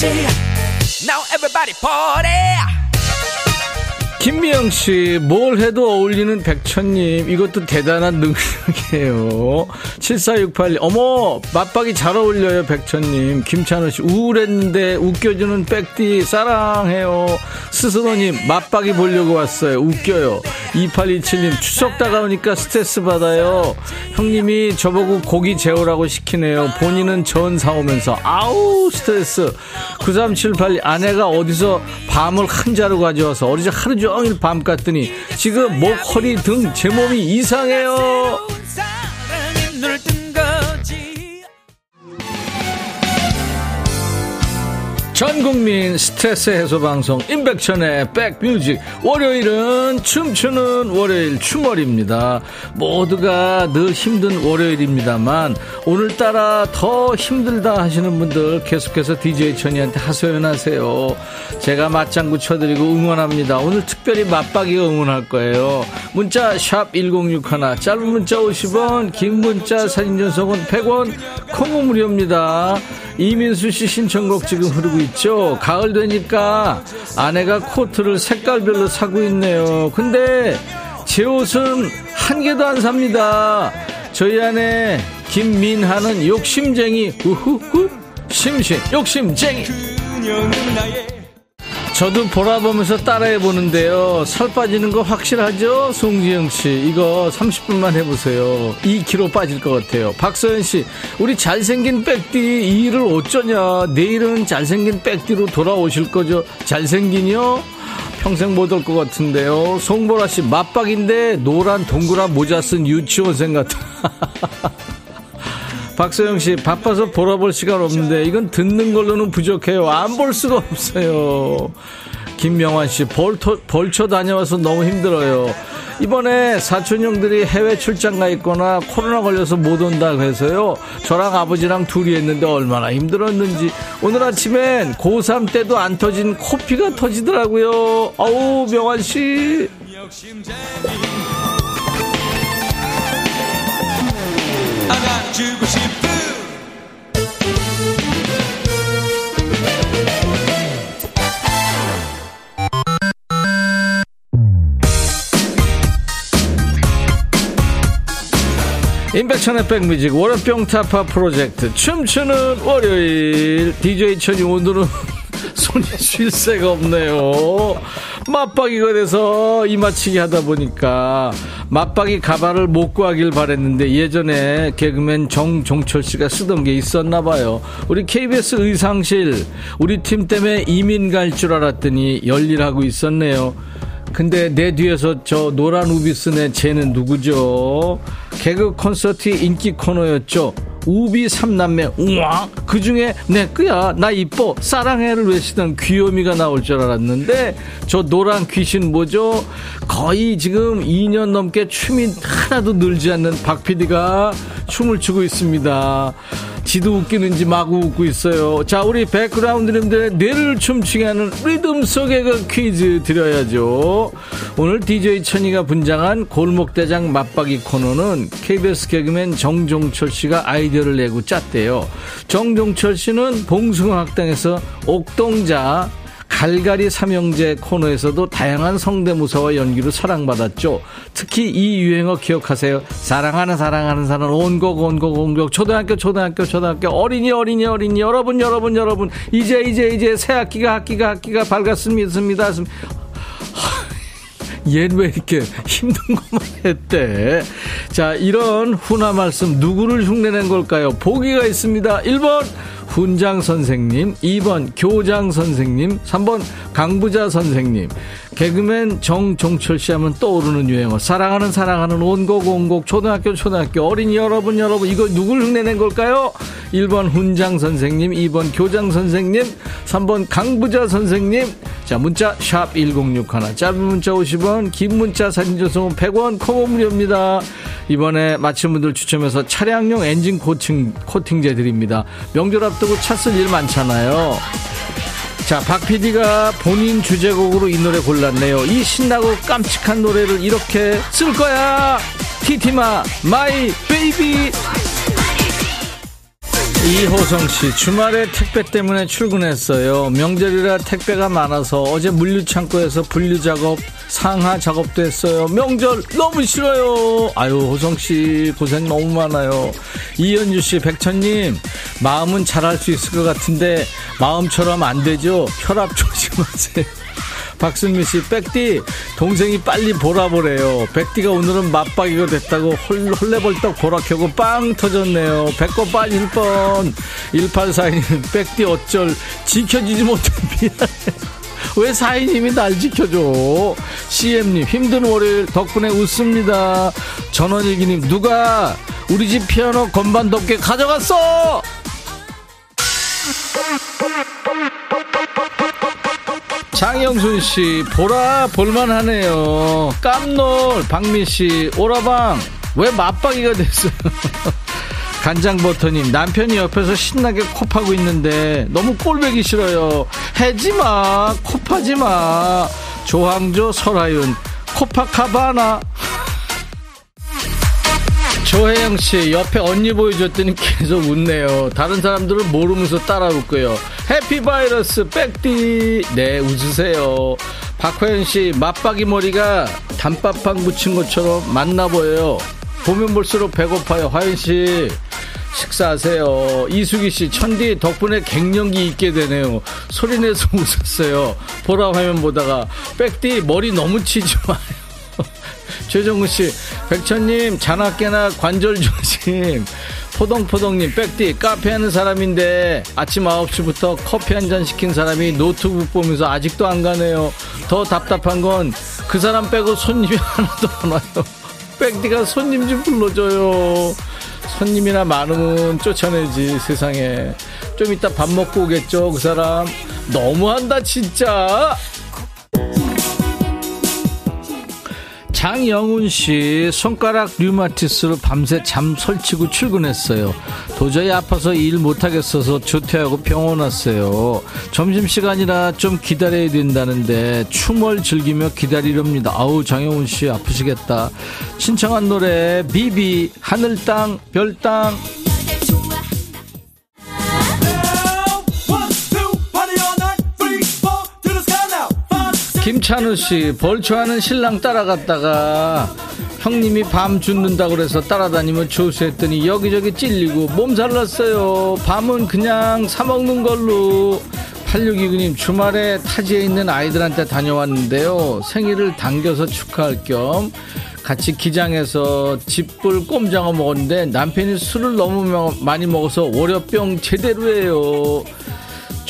그대를 처음 본 Now everybody party 김미영 씨, 뭘 해도 어울리는 백천님, 이것도 대단한 능력이에요. 7468, 어머, 맞박이 잘 어울려요, 백천님. 김찬호 씨, 우울했는데 웃겨주는 백디, 사랑해요. 스스로님, 맞박이 보려고 왔어요. 웃겨요. 2827님, 추석 다가오니까 스트레스 받아요. 형님이 저보고 고기 재우라고 시키네요. 본인은 전 사오면서, 아우, 스트레스. 9378, 아내가 어디서 밤을 한 자루 가져와서 어리저 하루 종일 밤 깠더니 지금 목, 허리 등 제 몸이 이상해요. 전 국민 스트레스 해소 방송 임백천의 백뮤직. 월요일은 춤추는 월요일 춤월입니다. 모두가 늘 힘든 월요일입니다만 오늘따라 더 힘들다 하시는 분들 계속해서 DJ 천이한테 하소연하세요. 제가 맞장구 쳐드리고 응원합니다. 오늘 특별히 맞박이가 응원할 거예요. 문자 샵 1061 짧은 문자 50원 긴 문자 사진 전송은 100원 콩은 무료입니다. 이민수 씨 신청곡 지금 흐르고 있죠. 가을 되니까 아내가 코트를 색깔별로 사고 있네요. 근데 제 옷은 한 개도 안 삽니다. 저희 아내 김민하는 욕심쟁이. 우후후. 심심. 욕심쟁이 저도 보라보면서 따라해 보는데요. 살 빠지는 거 확실하죠? 송지영 씨, 이거 30분만 해보세요. 2kg 빠질 것 같아요. 박서연 씨, 우리 잘생긴 백띠 이 일을 어쩌냐? 내일은 잘생긴 백띠로 돌아오실 거죠? 잘생긴요? 평생 못 올 것 같은데요. 송보라 씨, 맞박인데 노란 동그란 모자 쓴 유치원생 같아. (laughs) 박소영 씨, 바빠서 보러볼 시간 없는데, 이건 듣는 걸로는 부족해요. 안 볼 수가 없어요. 김명환 씨, 벌터, 벌초 다녀와서 너무 힘들어요. 이번에 사촌 형들이 해외 출장 가 있거나 코로나 걸려서 못 온다고 해서요. 저랑 아버지랑 둘이 했는데 얼마나 힘들었는지. 오늘 아침엔 고3 때도 안 터진 코피가 터지더라고요. 아우, 명환 씨. 안아주고 싶은 임백천의 백뮤직 월요병 타파 프로젝트 춤추는 월요일. DJ 천이 오늘은 손이 쉴 새가 없네요 맞박이가 돼서 이마치기 하다 보니까 맞박이 가발을 못 구하길 바랬는데 예전에 개그맨 정종철 씨가 쓰던 게 있었나 봐요 우리 KBS 의상실 우리 팀 때문에 이민 갈 줄 알았더니 열일하고 있었네요 근데 내 뒤에서 저 노란 우비 쓴애 쟤는 누구죠? 개그 콘서트 인기 코너였죠. 우비 삼남매 우와 그 중에 내 거야 나 이뻐 사랑해를 외치던 귀요미가 나올 줄 알았는데 저 노란 귀신 뭐죠? 거의 지금 2년 넘게 춤이 하나도 늘지 않는 박 PD가 춤을 추고 있습니다 지도 웃기는지 마구 웃고 있어요. 자, 우리 백그라운드님들의 뇌를 춤추게 하는 리듬 속의 그 퀴즈 드려야죠. 오늘 DJ 천이가 분장한 골목대장 맞박이 코너는 KBS 개그맨 정종철 씨가 아이디어를 내고 짰대요. 정종철 씨는 봉숭아 학당에서 옥동자 갈갈이 삼형제 코너에서도 다양한 성대모사와 연기로 사랑받았죠. 특히 이 유행어 기억하세요. 사랑하는 사랑하는 사람 온곡 온곡 온곡 초등학교 초등학교 초등학교 어린이 어린이 어린이 여러분 여러분 여러분 이제 이제 이제 새 학기가 학기가 학기가 밝았습니다. (laughs) 얘는 왜 이렇게 힘든 것만 했대? 자, 이런 훈화 말씀 누구를 흉내낸 걸까요? 보기가 있습니다. 1번 훈장 선생님, 2번 교장 선생님, 3번 강부자 선생님. 개그맨 정종철 씨 하면 떠오르는 유행어. 사랑하는 사랑하는 온곡 온곡 초등학교 초등학교 어린이 여러분 여러분 이거 누굴 흉내낸 걸까요? 1번 훈장 선생님, 2번 교장 선생님, 3번 강부자 선생님. 자, 문자 샵 1061. 짧은 문자 50원, 긴 문자 사진 전송은 100원, 콩 무료입니다. 이번에 마친 분들 추첨해서 차량용 엔진 코팅, 코팅제 드립니다. 명절 앞두고 차 쓸 일 많잖아요. 자, 박 PD가 본인 주제곡으로 이 노래 골랐네요. 이 신나고 깜찍한 노래를 이렇게 쓸 거야. 티티마, My Baby. 이호성 씨, 주말에 택배 때문에 출근했어요. 명절이라 택배가 많아서 어제 물류창고에서 분류 작업, 상하 작업도 했어요. 명절 너무 싫어요. 아유, 호성 씨, 고생 너무 많아요. 이현주 씨, 백천님, 마음은 잘할 수 있을 것 같은데, 마음처럼 안 되죠? 혈압 (laughs) 조심하세요. 박순미 씨, 백디, 동생이 빨리 보라 보래요. 백디가 오늘은 맞박이가 됐다고 홀, 홀레벌떡 보라 켜고 빵 터졌네요. 배꼽 빠질 뻔. 1842님, 백디 어쩔, 지켜주지 못해 (laughs) 미안해. 왜 사인님이 날 지켜줘? CM님, 힘든 월요일 덕분에 웃습니다. 전원일기님, 누가 우리 집 피아노 건반 덮개 가져갔어! 장영순 씨, 보라 볼만하네요. 깜놀 박민 씨, 오라방 왜 맞박이가 됐어요? (laughs) 간장버터님 남편이 옆에서 신나게 코 파고 있는데 너무 꼴배기 싫어요. 해지마 코 파지마. 조항조 설아윤 코파카바나 (laughs) 조혜영 씨 옆에 언니 보여줬더니 계속 웃네요. 다른 사람들은 모르면서 따라 웃고요. 해피 바이러스 백디 네 웃으세요. 박화연 씨 맞박이 머리가 단팥빵 묻힌 것처럼 맛나 보여요. 보면 볼수록 배고파요. 화연 씨 식사하세요. 이수기 씨 천디 덕분에 갱년기 있게 되네요. 소리내서 (laughs) 웃었어요. 보라 화면 보다가 백디 머리 너무 치지 마요. 최정우 씨, 백천님, 자나깨나 관절 조심. 포동포동님, 백디, 카페 하는 사람인데 아침 9시부터 커피 한 잔 시킨 사람이 노트북 보면서 아직도 안 가네요. 더 답답한 건 그 사람 빼고 손님이 (laughs) 하나도 안 와요. 백디가 손님 좀 불러줘요. 손님이나 많으면 쫓아내지, 세상에. 좀 이따 밥 먹고 오겠죠, 그 사람. 너무한다, 진짜. 장영훈 씨 손가락 류마티스로 밤새 잠 설치고 출근했어요. 도저히 아파서 일 못하겠어서 조퇴하고 병원 왔어요. 점심시간이라 좀 기다려야 된다는데 춤을 즐기며 기다리렵니다. 아우 장영훈 씨 아프시겠다. 신청한 노래 비비 하늘 땅 별땅 김찬우 씨, 벌초하는 신랑 따라갔다가 형님이 밤 죽는다고 그래서 따라다니면 조수했더니 여기저기 찔리고 몸살 났어요. 밤은 그냥 사먹는 걸로. 8629님, 주말에 타지에 있는 아이들한테 다녀왔는데요. 생일을 당겨서 축하할 겸 같이 기장에서 집불 꼼장어 먹었는데 남편이 술을 너무 많이 먹어서 월요병 제대로 해요.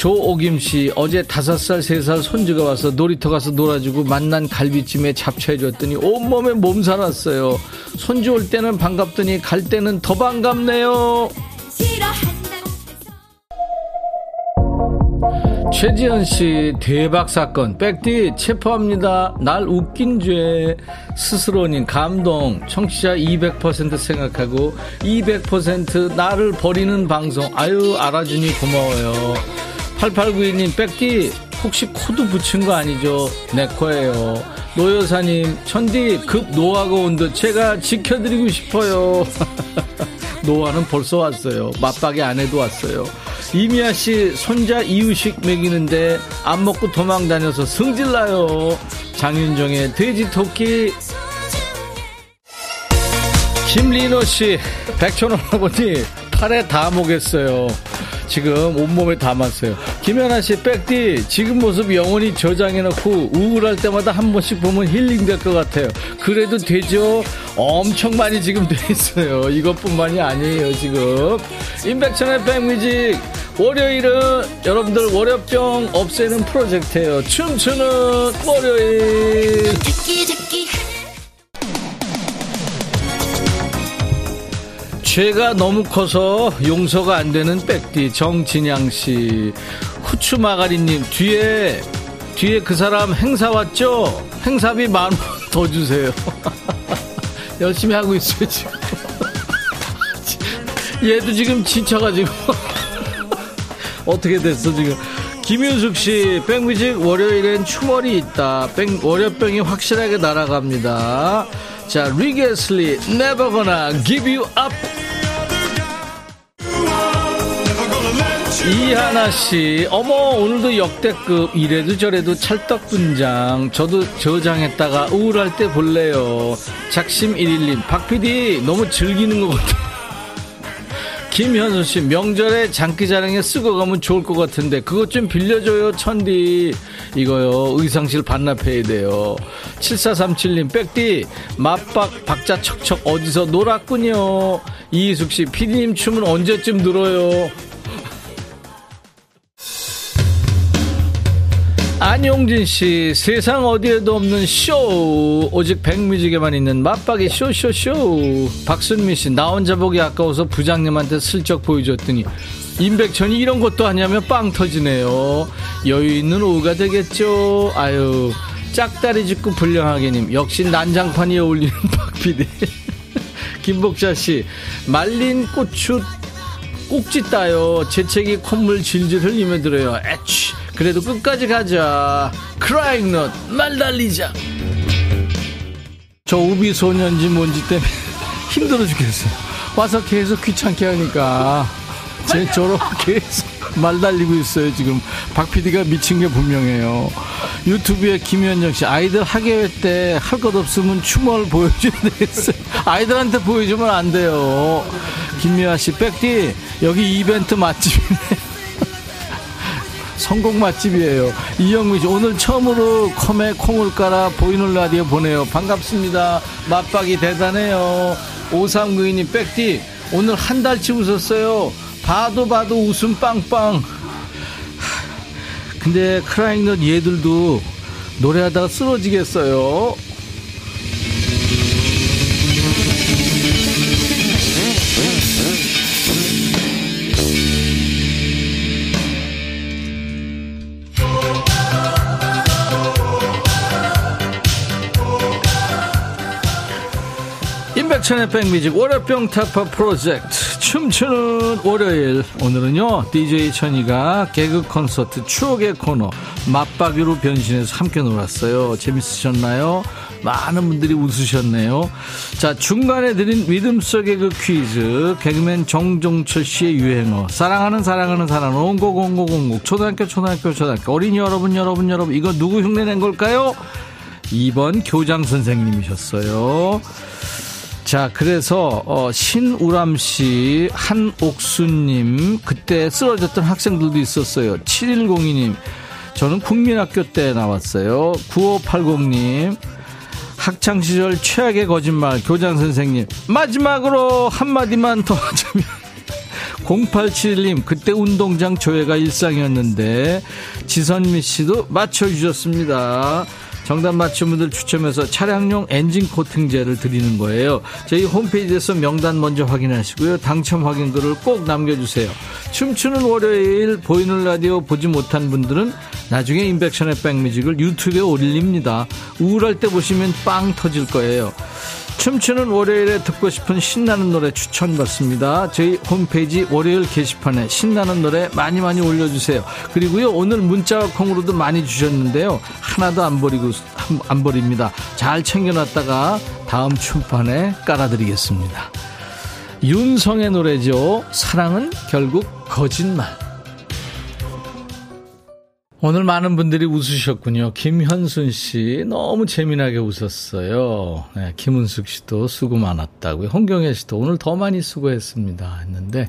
조오김 씨 어제 다섯 살 세 살 손주가 와서 놀이터 가서 놀아주고 만난 갈비찜에 잡채해줬더니 온몸에 몸살 났어요. 손주 올 때는 반갑더니 갈 때는 더 반갑네요. 최지현 씨 대박 사건 백디 체포합니다. 날 웃긴 죄 스스로님 감동 청취자 200% 생각하고 200% 나를 버리는 방송 아유 알아주니 고마워요. 8892님 백디 혹시 코드 붙인 거 아니죠? 내 거예요. 노여사님 천디 급 노화가 온 듯 제가 지켜드리고 싶어요. (laughs) 노화는 벌써 왔어요. 맞박이 안에도 왔어요. 이미아 씨 손자 이유식 먹이는데 안 먹고 도망 다녀서 승질나요. 장윤정의 돼지 토끼. 김리노 씨 백천원 아버지 팔에 다 모겠어요. 지금 온몸에 담았어요. 김연아 씨, 백디, 지금 모습 영원히 저장해놓고 우울할 때마다 한 번씩 보면 힐링 될 것 같아요. 그래도 되죠? 엄청 많이 지금 돼 있어요. 이것뿐만이 아니에요, 지금. 임백천의 백뮤직. 월요일은 여러분들 월요병 없애는 프로젝트예요. 춤추는 월요일. 죄가 너무 커서 용서가 안 되는 백디 정진양 씨 후추 마가리님 뒤에 뒤에 그 사람 행사 왔죠? 행사비 만 원 (laughs) 더 주세요. (laughs) 열심히 하고 있어요 지금. (laughs) 얘도 지금 지쳐가지고 어떻게 됐어 지금? 김윤숙 씨, 백뮤직 월요일엔 추월이 있다. 백, 월요병이 확실하게 날아갑니다. 자, 리게슬리, Never Gonna Give You Up. 이하나 씨, 어머, 오늘도 역대급, 이래도 저래도 찰떡 분장. 저도 저장했다가 우울할 때 볼래요. 작심 1일님, 박 PD, 너무 즐기는 것 같아요. 김현수 씨, 명절에 장기자랑에 쓰고 가면 좋을 것 같은데, 그것 좀 빌려줘요, 천디. 이거요, 의상실 반납해야 돼요. 7437님, 백디, 맞박, 박자 척척 어디서 놀았군요. 이희숙 씨, 피디님 춤은 언제쯤 들어요? 안용진 씨, 세상 어디에도 없는 쇼. 오직 백뮤직에만 있는 맛박이 쇼쇼쇼. 박순미 씨, 나 혼자 보기 아까워서 부장님한테 슬쩍 보여줬더니, 임백천이 이런 것도 하냐며 빵 터지네요. 여유 있는 오후가 되겠죠. 아유, 짝다리 짚고 불량하게님. 역시 난장판이 어울리는 (laughs) 박피디. (laughs) 김복자 씨, 말린 고추 꼭지 따요. 재채기 콧물 질질 흘리며 들어요. 에취. 그래도 끝까지 가자. 크라잉 넛, 말 달리자. 저 우비 소년지 뭔지 때문에 (laughs) 힘들어 죽겠어요. 와서 계속 귀찮게 하니까. 제 저렇게 계속 말 달리고 있어요, 지금. 박 PD가 미친 게 분명해요. 유튜브에 김현정 씨, 아이들 학예회 때 할 것 없으면 춤을 보여줘야 되겠어요. 아이들한테 보여주면 안 돼요. 김미아 씨, 백디, 여기 이벤트 맛집이네. 성공 맛집이에요. 이영미 씨, 오늘 처음으로 컴에 콩을 깔아 보이는 라디오 보내요. 반갑습니다. 맛박이 대단해요. 5392님, 백디, 오늘 한 달치 웃었어요. 봐도 봐도 웃음 빵빵. 근데 크라잉넛 얘들도 노래하다가 쓰러지겠어요. 임백천의 백뮤직 월요병 타파 프로젝트. 춤추는 월요일. 오늘은요 DJ 천이가 개그 콘서트 추억의 코너 맞박이로 변신해서 함께 놀았어요. 재밌으셨나요? 많은 분들이 웃으셨네요. 자 중간에 드린 리듬 속의 그 퀴즈. 개그맨 정종철 씨의 유행어. 사랑하는 사랑하는 사랑 온곡 초등학교 초등학교 초등학교. 어린이 여러분 여러분 여러분. 이거 누구 흉내낸 걸까요? 2번 교장 선생님이셨어요 자, 그래서 어, 신우람 씨, 한옥수님, 그때 쓰러졌던 학생들도 있었어요. 7102님, 저는 국민학교 때 나왔어요. 9580님, 학창 시절 최악의 거짓말 교장 선생님 마지막으로 한마디만 더 하자면 (laughs) 0871님 그때 운동장 조회가 일상이었는데 지선미 씨도 맞춰주셨습니다. 정답 맞춘 분들 추첨해서 차량용 엔진 코팅제를 드리는 거예요. 저희 홈페이지에서 명단 먼저 확인하시고요. 당첨 확인글을 꼭 남겨주세요. 춤추는 월요일 보이는 라디오 보지 못한 분들은 나중에 인백션의 백뮤직을 유튜브에 올립니다. 우울할 때 보시면 빵 터질 거예요. 춤추는 월요일에 듣고 싶은 신나는 노래 추천받습니다. 저희 홈페이지 월요일 게시판에 신나는 노래 많이 많이 올려주세요. 그리고요, 오늘 문자와 콩으로도 많이 주셨는데요. 하나도 안 버리고, 안 버립니다. 잘 챙겨놨다가 다음 춤판에 깔아드리겠습니다. 윤성의 노래죠. 사랑은 결국 거짓말. 오늘 많은 분들이 웃으셨군요. 김현순 씨 너무 재미나게 웃었어요. 네, 김은숙 씨도 수고 많았다고요. 홍경혜 씨도 오늘 더 많이 수고했습니다. 했는데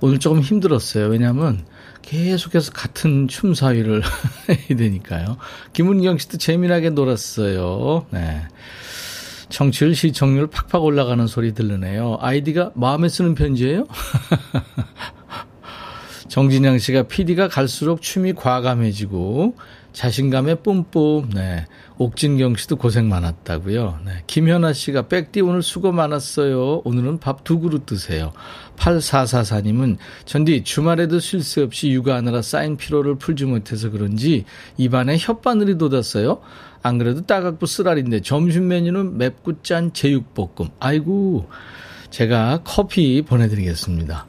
오늘 조금 힘들었어요. 왜냐하면 계속해서 같은 춤 사위를 (laughs) 해야 되니까요. 김은경 씨도 재미나게 놀았어요. 네. 청취율 시청률 팍팍 올라가는 소리 들르네요. 아이디가 마음에 쓰는 편지예요? (laughs) 정진영 씨가 PD가 갈수록 춤이 과감해지고 자신감에 뿜뿜. 네. 옥진경 씨도 고생 많았다고요. 네. 김현아 씨가 백디 오늘 수고 많았어요. 오늘은 밥 두 그릇 드세요. 8444님은 전디 주말에도 쉴 새 없이 육아하느라 쌓인 피로를 풀지 못해서 그런지 입안에 혓바늘이 돋았어요. 안 그래도 따갑고 쓰라린데 점심 메뉴는 맵고 짠 제육볶음. 아이고 제가 커피 보내드리겠습니다.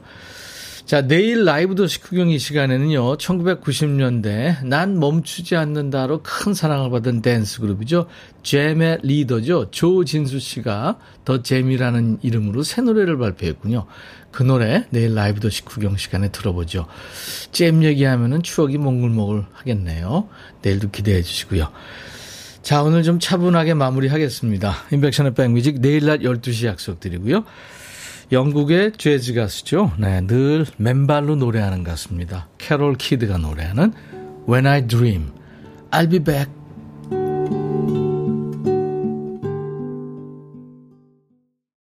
자, 내일 라이브 도시 구경 이 시간에는요, 1990년대, 난 멈추지 않는다로 큰 사랑을 받은 댄스 그룹이죠. 잼의 리더죠. 조진수 씨가 더 잼이라는 이름으로 새 노래를 발표했군요. 그 노래 내일 라이브 도시 구경 시간에 들어보죠. 잼 얘기하면은 추억이 몽글몽글 하겠네요. 내일도 기대해 주시고요. 자, 오늘 좀 차분하게 마무리하겠습니다. 인백션의 백뮤직 내일 낮 12시 약속드리고요. 영국의 재즈 가수죠. 네, 늘 맨발로 노래하는 가수입니다. 캐롤 키드가 노래하는 When I Dream, I'll Be Back.